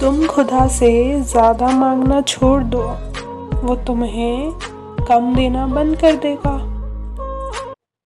तुम खुदा से ज़्यादा मांगना छोड़ दो। वो तुम्हें कम देना बंद कर देगा।